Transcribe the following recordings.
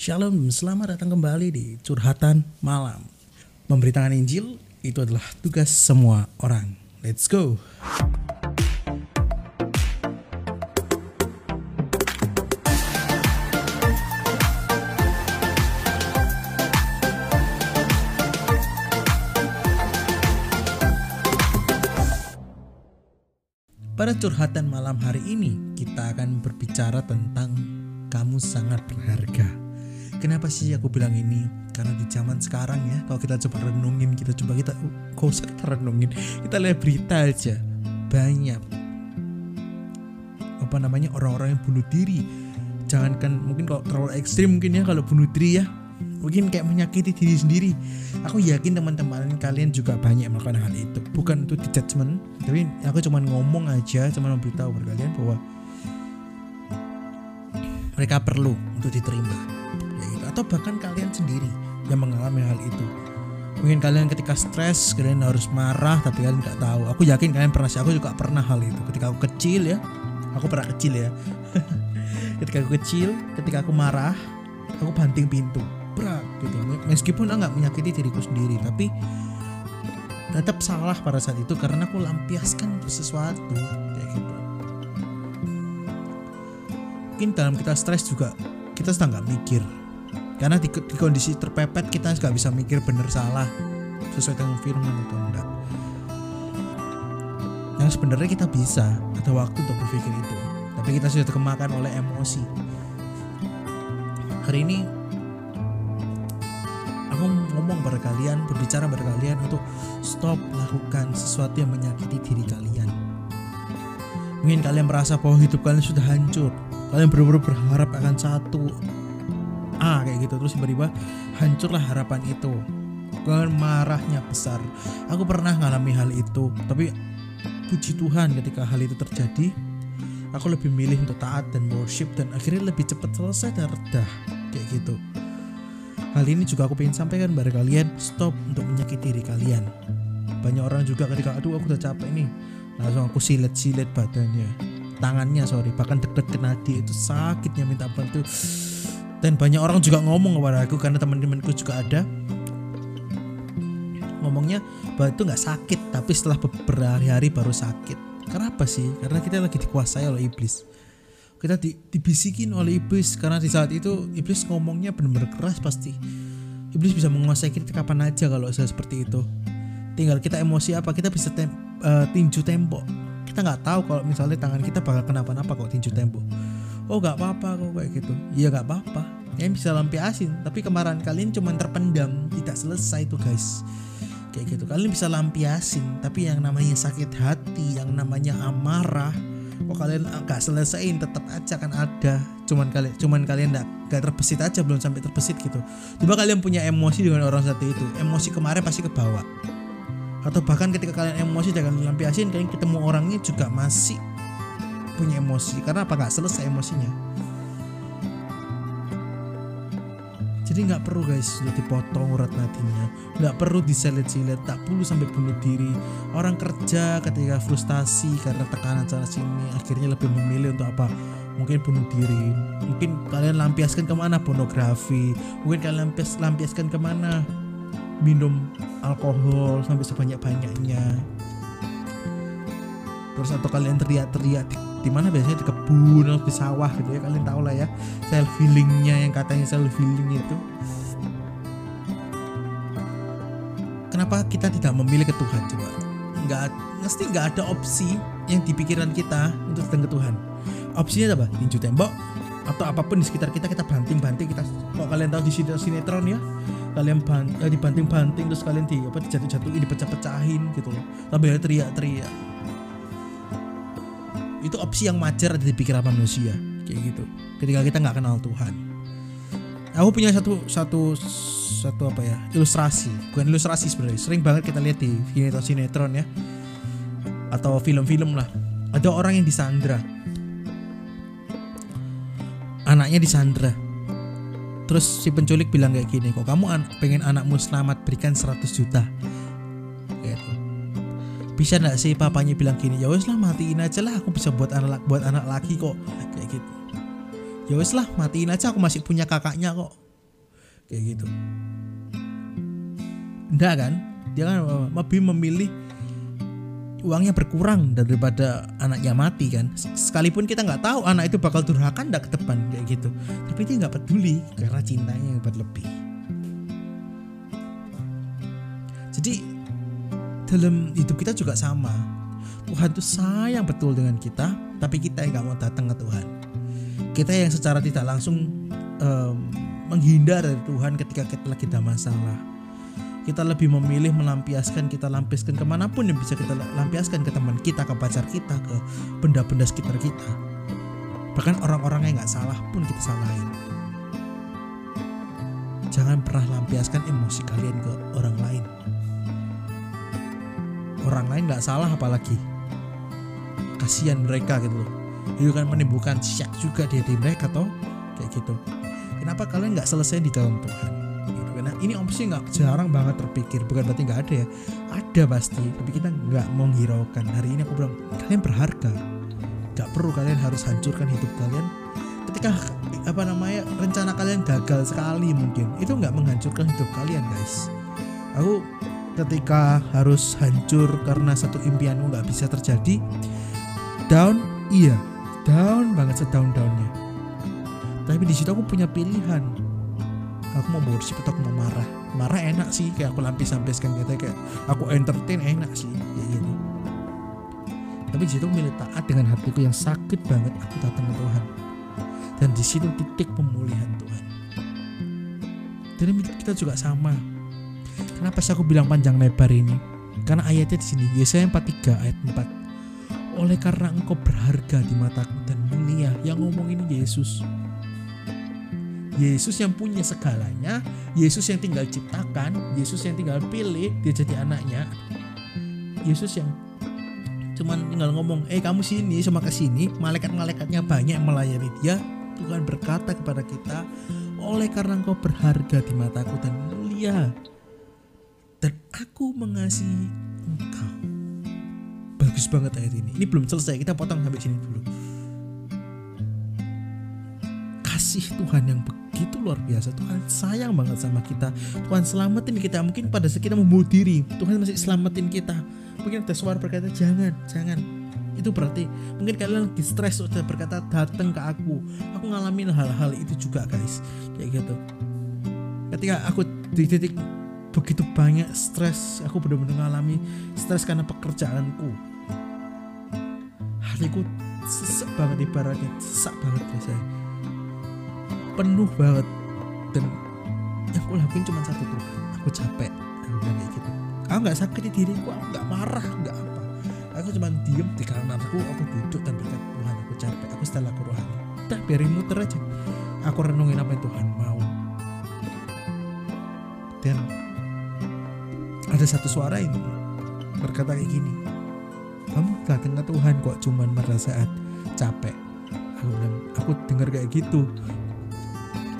Shalom, selamat datang kembali di Curhatan Malam. Memberitakan Injil itu adalah tugas semua orang. Let's go. Pada curhatan malam hari ini, kita akan berbicara tentang kamu sangat berharga. Kenapa sih aku bilang ini? Karena di zaman sekarang ya, kalau kita coba renungin, kita coba kita, kok usah kita renungin, kita lihat berita aja, banyak apa namanya orang-orang yang bunuh diri. Jangankan mungkin kalau terlalu ekstrim mungkin ya kalau bunuh diri ya, mungkin kayak menyakiti diri sendiri. Aku yakin teman-teman kalian juga banyak melakukan hal itu. Bukan untuk di judgment, tapi aku cuma ngomong aja, cuma memberitahu kalian bahwa mereka perlu untuk diterima. Atau bahkan kalian sendiri yang mengalami hal itu. Mungkin kalian ketika stres, kalian harus marah, tapi kalian nggak tahu. Aku yakin kalian pernah sih. Aku juga pernah hal itu. Ketika aku kecil ya, aku pernah kecil ya. ketika aku kecil, ketika aku marah, aku banting pintu berat gitu meskipun aku nggak menyakiti diriku sendiri tapi tetap salah pada saat itu karena aku lampiaskan sesuatu kayak gitu mungkin dalam kita stres juga kita sedang nggak mikir karena di, di kondisi terpepet kita nggak bisa mikir benar salah sesuai dengan firman atau enggak yang sebenarnya kita bisa ada waktu untuk berpikir itu tapi kita sudah terkemakan oleh emosi hari ini aku ngomong pada kalian, berbicara pada kalian untuk stop lakukan sesuatu yang menyakiti diri kalian. Mungkin kalian merasa bahwa hidup kalian sudah hancur. Kalian benar-benar berharap akan satu Kayak gitu terus tiba-tiba hancurlah harapan itu. Kalian marahnya besar. Aku pernah ngalami hal itu, tapi puji Tuhan ketika hal itu terjadi, aku lebih milih untuk taat dan worship dan akhirnya lebih cepat selesai dan reda kayak gitu. Hal ini juga aku pengen sampaikan kepada kalian, stop untuk menyakiti diri kalian. Banyak orang juga ketika aduh aku udah capek nih, langsung aku silet-silet badannya, tangannya sorry, bahkan deg-deg nadi itu sakitnya minta itu. Dan banyak orang juga ngomong kepada aku karena teman-temanku juga ada. Ngomongnya bahwa itu nggak sakit, tapi setelah berhari-hari baru sakit. Kenapa sih? Karena kita lagi dikuasai oleh iblis. Kita di, dibisikin oleh iblis karena di saat itu iblis ngomongnya benar-benar keras pasti. Iblis bisa menguasai kita kapan aja kalau saya seperti itu. Tinggal kita emosi apa kita bisa tem, uh, tinju tembok. Kita nggak tahu kalau misalnya tangan kita bakal kenapa-napa kok tinju tembok oh nggak apa-apa kok kayak gitu. Iya nggak apa-apa. Kalian bisa lampiasin tapi kemarahan kalian cuma terpendam. Tidak selesai tuh guys. Kayak gitu. Kalian bisa lampiasin tapi yang namanya sakit hati yang namanya amarah kok kalian nggak selesaiin tetap aja kan ada. Cuman kalian cuman kalian nggak terbesit aja belum sampai terbesit gitu. Coba kalian punya emosi dengan orang satu itu. Emosi kemarin pasti ke bawah atau bahkan ketika kalian emosi jangan lampiasin kalian ketemu orangnya juga masih punya emosi. Karena apa? Nggak selesai emosinya. Jadi nggak perlu guys sudah dipotong urat nadinya nggak perlu diselet-silet tak perlu sampai bunuh diri. Orang kerja ketika frustasi karena tekanan sana sini akhirnya lebih memilih untuk apa? Mungkin bunuh diri. Mungkin kalian lampiaskan ke mana? Pornografi. Mungkin kalian lampias, lampiaskan ke mana? Minum alkohol sampai sebanyak-banyaknya. Terus atau kalian teriak-teriak di, mana biasanya di kebun atau di sawah gitu ya kalian tahu lah ya self healingnya yang katanya self healing itu. Kenapa kita tidak memilih ke Tuhan coba? Nggak mesti nggak ada opsi yang di pikiran kita untuk datang ke Tuhan. Opsinya apa? Tinju tembok atau apa pun di sekitar kita kita banting-banting kita kok kalian tahu di sinetron ya kalian ban, eh, dibanting-banting terus kalian di apa dijatuh-jatuhin dipecah-pecahin gitu loh. Sambil teriak-teriak itu opsi yang wajar ada di pikiran manusia. Kayak gitu. Ketika kita nggak kenal Tuhan. Aku punya satu satu satu apa ya? Ilustrasi. Bukan ilustrasi sebenarnya. Sering banget kita lihat di sinetron sinetron ya. Atau film-film lah. Ada orang yang disandra. Anaknya disandra. Terus si penculik bilang kayak gini kok kamu an pengen anakmu selamat berikan 100 juta bisa nggak sih papanya bilang gini ya wes lah matiin aja lah aku bisa buat anak buat anak laki kok. Kayak gitu. Ya wes lah matiin aja aku masih punya kakaknya kok. Kayak gitu. Enggak kan? Dia kan lebih memilih uangnya berkurang daripada anaknya mati kan? Sekalipun kita nggak tahu anak itu bakal durhaka nggak ke depan kayak gitu. Tapi dia nggak peduli karena cintanya yang berlebih jadi dalam hidup kita juga sama. Tuhan tuh sayang betul dengan kita tapi kita yang nggak mau datang ke Tuhan. Kita yang secara tidak langsung um, menghindar dari Tuhan ketika kita lagi ada masalah. Kita lebih memilih melampiaskan kita lampiaskan ke mana pun yang bisa kita lampiaskan ke teman kita ke pacar kita ke benda-benda sekitar kita. Bahkan orang-orang yang nggak salah pun kita salahin. Jangan pernah lampiaskan emosi kalian ke orang lain orang lain nggak salah apalagi. Kasihan mereka gitu loh. Itu kan menimbulkan syak juga di hati mereka toh. Kayak gitu. Kenapa kalian nggak selesai di dalam Tuhan? Gitu. Karena ini opsi nggak jarang banget terpikir. Bukan berarti nggak ada ya. Ada pasti. Tapi kita nggak menghiraukan. Hari ini aku bilang kalian berharga. Nggak perlu kalian harus hancurkan hidup kalian. Ketika apa namanya rencana kalian gagal sekali mungkin itu nggak menghancurkan hidup kalian guys. Aku ketika harus hancur karena satu impianmu nggak bisa terjadi down iya down banget sedown downnya tapi di situ aku punya pilihan. Aku mau worship atau aku mau marah. Marah enak sih kayak aku lampis lampiskan gitu kayak aku entertain enak sih kayak gitu. Tapi di situ milih taat dengan hatiku yang sakit banget aku datang ke Tuhan. Dan di situ titik pemulihan Tuhan. Dan kita juga sama kenapa sih aku bilang panjang lebar ini? Karena ayatnya di sini Yesaya 43 ayat 4 oleh karena engkau berharga di mataku dan mulia yang ngomong ini Yesus. Yesus yang punya segalanya Yesus yang tinggal ciptakan Yesus yang tinggal pilih dia jadi anaknya. Yesus yang cuman tinggal ngomong eh kamu sini sama ke sini malaikat-malaikatnya banyak yang melayani dia. Tuhan berkata kepada kita oleh karena engkau berharga di mataku dan mulia dan aku mengasihi engkau bagus banget ayat ini. Ini belum selesai, kita potong sampai sini dulu. Kasih Tuhan yang begitu luar biasa. Tuhan sayang banget sama kita. Tuhan selamatin kita. Mungkin pada saat kita membunuh diri, Tuhan masih selamatin kita. Mungkin ada suara berkata, jangan, jangan. Itu berarti mungkin kalian lagi stres sudah berkata datang ke aku. Aku ngalamin hal-hal itu juga guys. Kayak gitu. Ketika aku di titik begitu banyak stres aku benar-benar mengalami stres karena pekerjaanku. Hatiku sesak banget ibaratnya sesak banget biasanya. Penuh banget. Dan yang aku lakuin cuma satu tuh aku capek. Aku kayak gitu. Aku nggak sakit di diriku aku nggak marah nggak apa. Aku cuma diem di kananku aku duduk dan berkata Tuhan aku capek. Aku setelah aku rohani. Udah biarin muter aja. Aku renungin apa yang Tuhan mau. Dan ada satu suara ini berkata kayak gini kamu datang ke Tuhan kok cuman pada saat capek. Aku bilang aku dengar kayak gitu.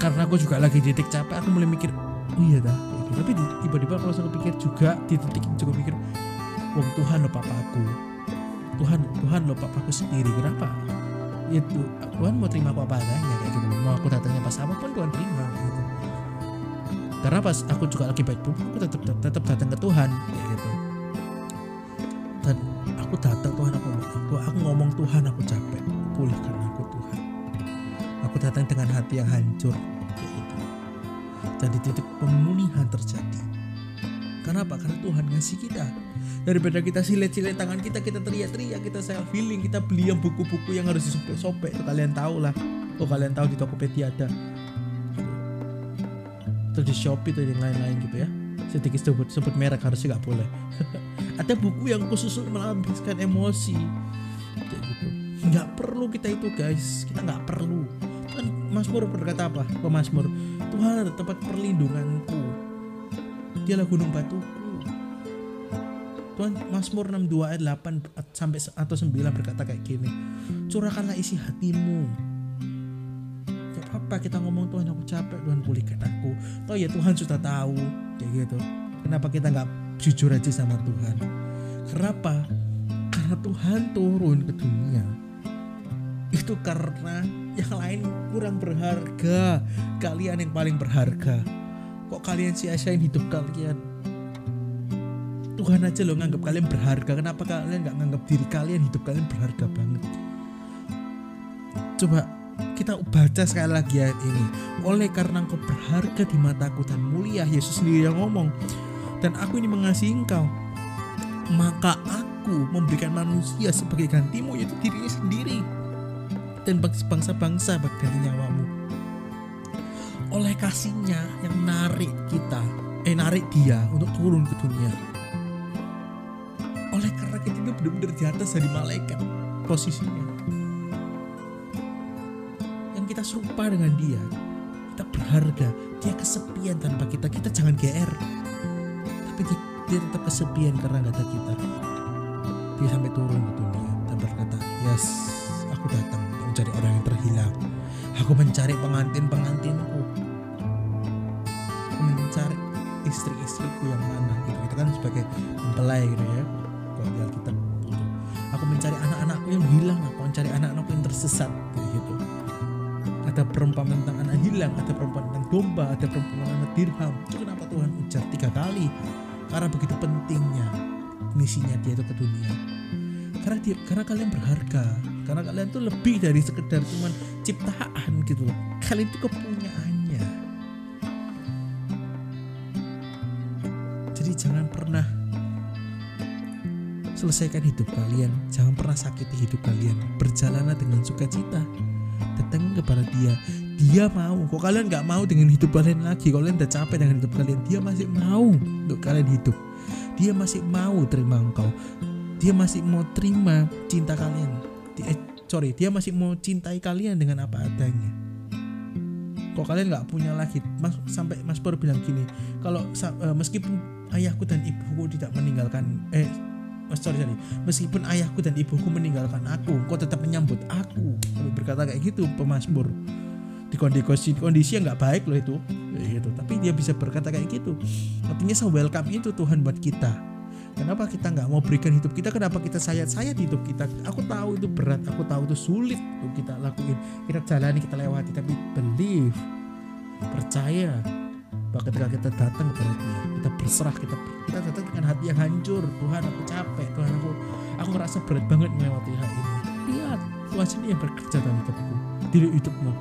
Karena aku juga lagi titik capek aku mulai mikir oh iya dah gitu. tapi tiba-tiba kalau saya pikir juga di titik juga mikir wong Tuhan lo papaku. Tuhan Tuhan lo papaku sendiri. Kenapa? Itu Tuhan mau terima aku apa adanya kayak gitu. Mau aku datangnya pas apa pun Tuhan terima karena pas aku juga lagi baik pun aku tetap tetap datang ke Tuhan kayak gitu. Dan aku datang Tuhan aku, aku aku ngomong Tuhan aku capek pulihkan aku Tuhan. Aku datang dengan hati yang hancur kayak gitu. Dan di titik pemulihan terjadi. Kenapa karena Tuhan ngasih kita. Daripada kita silet-silet tangan kita kita teriak-teriak kita self healing kita beli yang buku-buku yang harus disobek-sobek kalian tahu lah oh kalian tahu di Tokopedia ada atau di Shopee atau yang lain-lain gitu ya. Sedikit sebut sebut merek harusnya nggak boleh. Ada buku yang khusus untuk melampiaskan emosi. Kayak gitu. Nggak perlu kita itu guys. Kita nggak perlu. Kan Mazmur berkata apa? Mazmur Tuhan ada tempat perlindunganku. Dialah gunung batuku. Tuhan Mazmur 62 ayat 8 sampai atau 9 berkata kayak gini. Curahkanlah isi hatimu apa kita ngomong Tuhan aku capek Tuhan pulihkan aku. Toh ya Tuhan sudah tahu. Kayak gitu. Kenapa kita nggak jujur aja sama Tuhan? Kenapa? Karena Tuhan turun ke dunia. Itu karena yang lain kurang berharga. Kalian yang paling berharga. Kok kalian sia-siain hidup kalian? Tuhan aja loh nganggap kalian berharga. Kenapa kalian nggak nganggap diri kalian hidup kalian berharga banget? Coba kita baca sekali lagi ayat ini. Oleh karena engkau berharga di mataku dan mulia Yesus sendiri yang ngomong dan aku ini mengasihi engkau. Maka aku memberikan manusia sebagai gantimu yaitu dirinya sendiri. Dan bangsa-bangsa ganti nyawamu. Oleh kasihnya yang narik kita eh narik dia untuk turun ke dunia. Oleh karena kita benar-benar di atas dari malaikat posisinya kita serupa dengan dia. Kita berharga dia kesepian tanpa kita. Kita jangan GR tapi dia, dia tetap kesepian karena gak ada kita. Dia sampai turun ke dunia dan berkata yes aku datang untuk mencari orang yang terhilang aku mencari pengantin-pengantinku. Aku mencari istri-istriku yang mana gitu. Kita kan sebagai mempelai gitu ya kalau gitu. aku mencari anak-anakku yang hilang. Aku mencari anak-anakku yang tersesat gitu ada perumpamaan tentang anak hilang ada perumpamaan tentang domba ada perumpamaan tentang dirham. Itu kenapa Tuhan ujar tiga kali? Karena begitu pentingnya misinya dia itu ke dunia. Karena dia, karena kalian berharga. Karena kalian tuh lebih dari sekedar cuman ciptaan gitu kalian itu kepunyaannya. Jadi jangan pernah selesaikan hidup kalian. Jangan pernah sakiti hidup kalian. Berjalanlah dengan sukacita datang kepada dia. Dia mau. Kok kalian nggak mau dengan hidup kalian lagi? Kalian udah capek dengan hidup kalian? Dia masih mau untuk kalian hidup. Dia masih mau terima engkau. Dia masih mau terima cinta kalian. Eh, sorry dia masih mau cintai kalian dengan apa adanya. Kok kalian nggak punya lagi? Mas sampai mas Pur bilang gini kalau uh, meskipun ayahku dan ibuku tidak meninggalkan eh sorry sorry. Meskipun ayahku dan ibuku meninggalkan aku kau tetap menyambut aku. Kami berkata kayak gitu pemasmur di kondisi kondisi yang nggak baik loh itu. Gitu. Tapi dia bisa berkata kayak gitu. Artinya so welcome itu Tuhan buat kita. Kenapa kita nggak mau berikan hidup kita? Kenapa kita sayat-sayat hidup kita? Aku tahu itu berat aku tahu itu sulit untuk kita lakuin. Kita jalani kita lewati tapi believe percaya bahwa ketika kita datang kepada dia kita berserah kita kita datang dengan hati yang hancur. Tuhan aku capek. Tuhan aku aku ngerasa berat banget melewati hal ini. Lihat Tuhan sendiri yang bekerja dalam hidupku di hidupmu.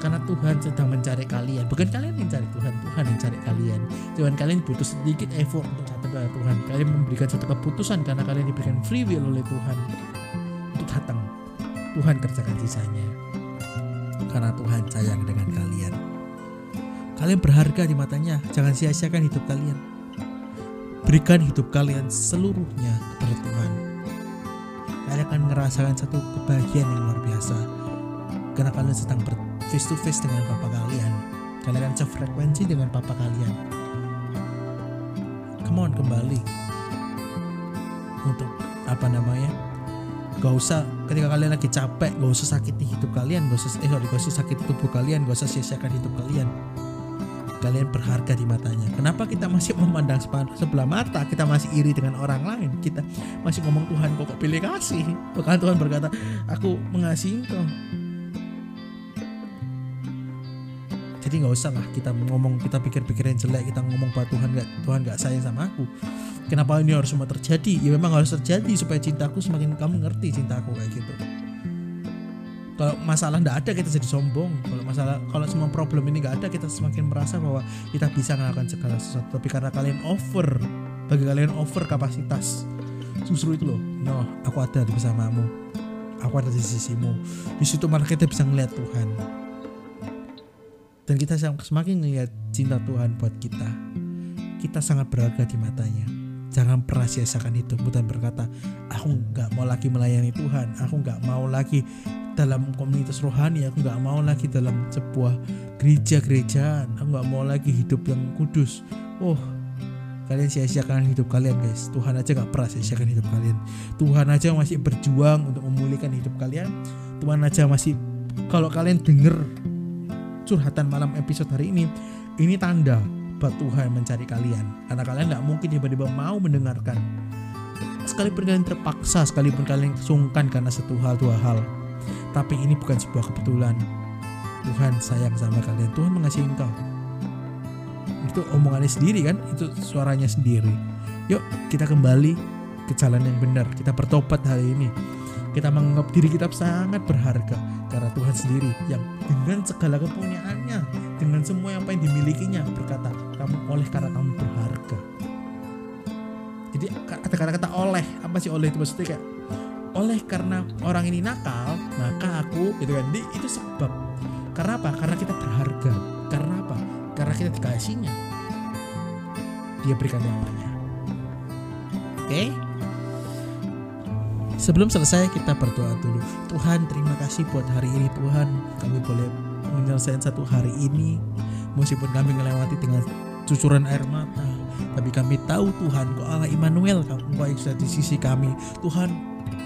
Karena Tuhan sedang mencari kalian. Bukan kalian yang cari Tuhan Tuhan yang cari kalian. Tuhan kalian butuh sedikit effort untuk datang kepada Tuhan. Kalian memberikan satu keputusan karena kalian diberikan free will oleh Tuhan. Untuk datang Tuhan kerjakan sisanya. Karena Tuhan sayang dengan kalian kalian berharga di matanya. Jangan sia-siakan hidup kalian. Berikan hidup kalian seluruhnya kepada Tuhan. Kalian akan merasakan satu kebahagiaan yang luar biasa. Karena kalian sedang ber face to face dengan papa kalian. Kalian akan sefrekuensi dengan papa kalian. Come on kembali. Untuk apa namanya? Gak usah ketika kalian lagi capek gak usah sakiti hidup kalian gak usah eh gak usah sakiti tubuh kalian gak usah sia-siakan hidup kalian kalian berharga di matanya. Kenapa kita masih memandang sebelah mata? Kita masih iri dengan orang lain. Kita masih ngomong Tuhan kok pilih kasih? Bahkan Tuhan berkata aku mengasihi engkau. Jadi nggak usah lah kita ngomong kita pikir-pikir yang jelek kita ngomong bahwa Tuhan nggak Tuhan nggak sayang sama aku. Kenapa ini harus semua terjadi? Ya memang harus terjadi supaya cintaku semakin kamu ngerti cintaku kayak gitu kalau masalah nggak ada kita jadi sombong. Kalau masalah kalau semua problem ini nggak ada kita semakin merasa bahwa kita bisa melakukan segala sesuatu. Tapi karena kalian over bagi kalian over kapasitas justru itu loh. No aku ada di bersamamu. Aku ada di sisimu. Di situ malah kita bisa ngeliat Tuhan. Dan kita semakin melihat cinta Tuhan buat kita. Kita sangat berharga di matanya. Jangan pernah sia-siakan itu. Dan berkata aku nggak mau lagi melayani Tuhan. Aku nggak mau lagi dalam komunitas rohani aku nggak mau lagi dalam sebuah gereja-gerejaan. Aku nggak mau lagi hidup yang kudus. Oh kalian sia-siakan hidup kalian guys. Tuhan aja nggak pernah sia-siakan hidup kalian. Tuhan aja masih berjuang untuk memulihkan hidup kalian. Tuhan aja masih kalau kalian denger curhatan malam episode hari ini ini tanda bahwa Tuhan mencari kalian. Karena kalian nggak mungkin tiba-tiba mau mendengarkan. Sekalipun kalian terpaksa sekalipun kalian sungkan karena satu hal dua hal tapi ini bukan sebuah kebetulan. Tuhan sayang sama kalian. Tuhan mengasihi engkau. Itu omongannya sendiri kan? Itu suaranya sendiri. Yuk kita kembali ke jalan yang benar. Kita bertobat hari ini. Kita menganggap diri kita sangat berharga karena Tuhan sendiri yang dengan segala kepunyaannya dengan semua yang yang dimilikinya berkata kamu oleh karena kamu berharga. Jadi ada kata-kata oleh apa sih oleh itu maksudnya kayak oleh karena orang ini nakal maka aku gitu kan itu sebab karena apa karena kita berharga karena apa karena kita dikasihnya dia berikan nyawanya oke okay? Sebelum selesai kita berdoa dulu. Tuhan terima kasih buat hari ini Tuhan. Kami boleh menyelesaikan satu hari ini meskipun kami melewati dengan cucuran air mata. Tapi kami tahu Tuhan, Kau Allah Immanuel, Kau yang sudah di sisi kami. Tuhan,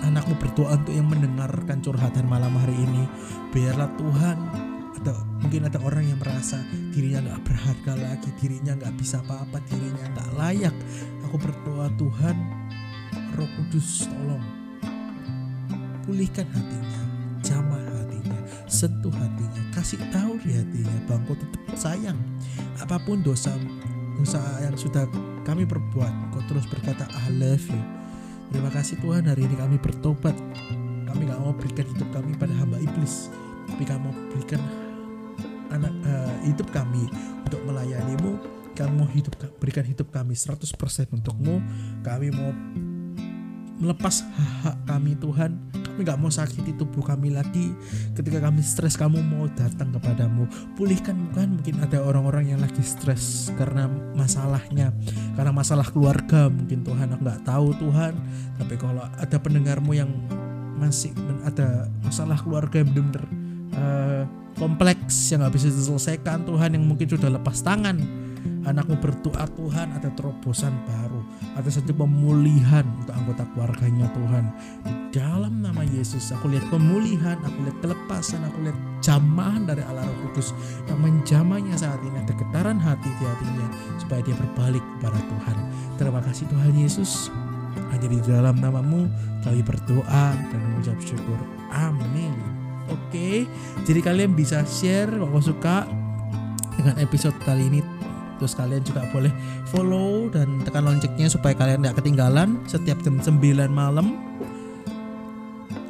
anakmu berdoa untuk yang mendengarkan curhatan malam hari ini. Biarlah Tuhan ada mungkin ada orang yang merasa dirinya nggak berharga lagi, dirinya nggak bisa apa-apa, dirinya nggak layak. Aku berdoa Tuhan, Roh Kudus tolong pulihkan hatinya, jamah hatinya, sentuh hatinya, kasih tahu di hatinya bahwa kau tetap sayang. Apa pun dosa dosa yang sudah kami perbuat, kau terus berkata I love you. Terima kasih Tuhan hari ini kami bertobat. Kami gak mau berikan hidup kami pada hamba iblis, tapi kami mau berikan anak uh, hidup kami untuk melayanimu. Kami mau hidup berikan hidup kami 100% untukmu. Kami mau melepas hak, -hak kami Tuhan kami gak mau sakiti tubuh kami lagi. Ketika kami stres kamu mau datang kepadamu. Pulihkan kan mungkin ada orang-orang yang lagi stres karena masalahnya. Karena masalah keluarga mungkin Tuhan. Aku nggak tahu Tuhan. Tapi kalau ada pendengarmu yang masih ada masalah keluarga yang benar-benar uh, kompleks yang nggak bisa diselesaikan Tuhan yang mungkin sudah lepas tangan anakmu berdoa Tuhan ada terobosan baru ada satu pemulihan untuk anggota keluarganya Tuhan. Di dalam nama Yesus aku lihat pemulihan aku lihat kelepasan aku lihat jamahan dari Allah Roh Kudus yang menjamahnya saat ini ada getaran hati di hatinya supaya dia berbalik kepada Tuhan. Terima kasih Tuhan Yesus. Hanya di dalam namamu kami berdoa dan mengucap syukur. Amin. Oke jadi kalian bisa share kalau suka dengan episode kali ini Terus kalian juga boleh follow dan tekan loncengnya supaya kalian tidak ketinggalan setiap jam 9 malam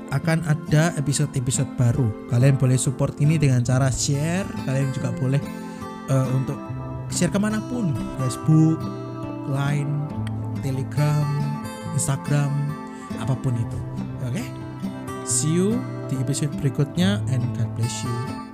akan ada episode-episode baru. Kalian boleh support ini dengan cara share. Kalian juga boleh uh, untuk share ke mana pun, Facebook, Line, Telegram, Instagram, apa pun itu. Oke, okay? see you di episode berikutnya and God bless you.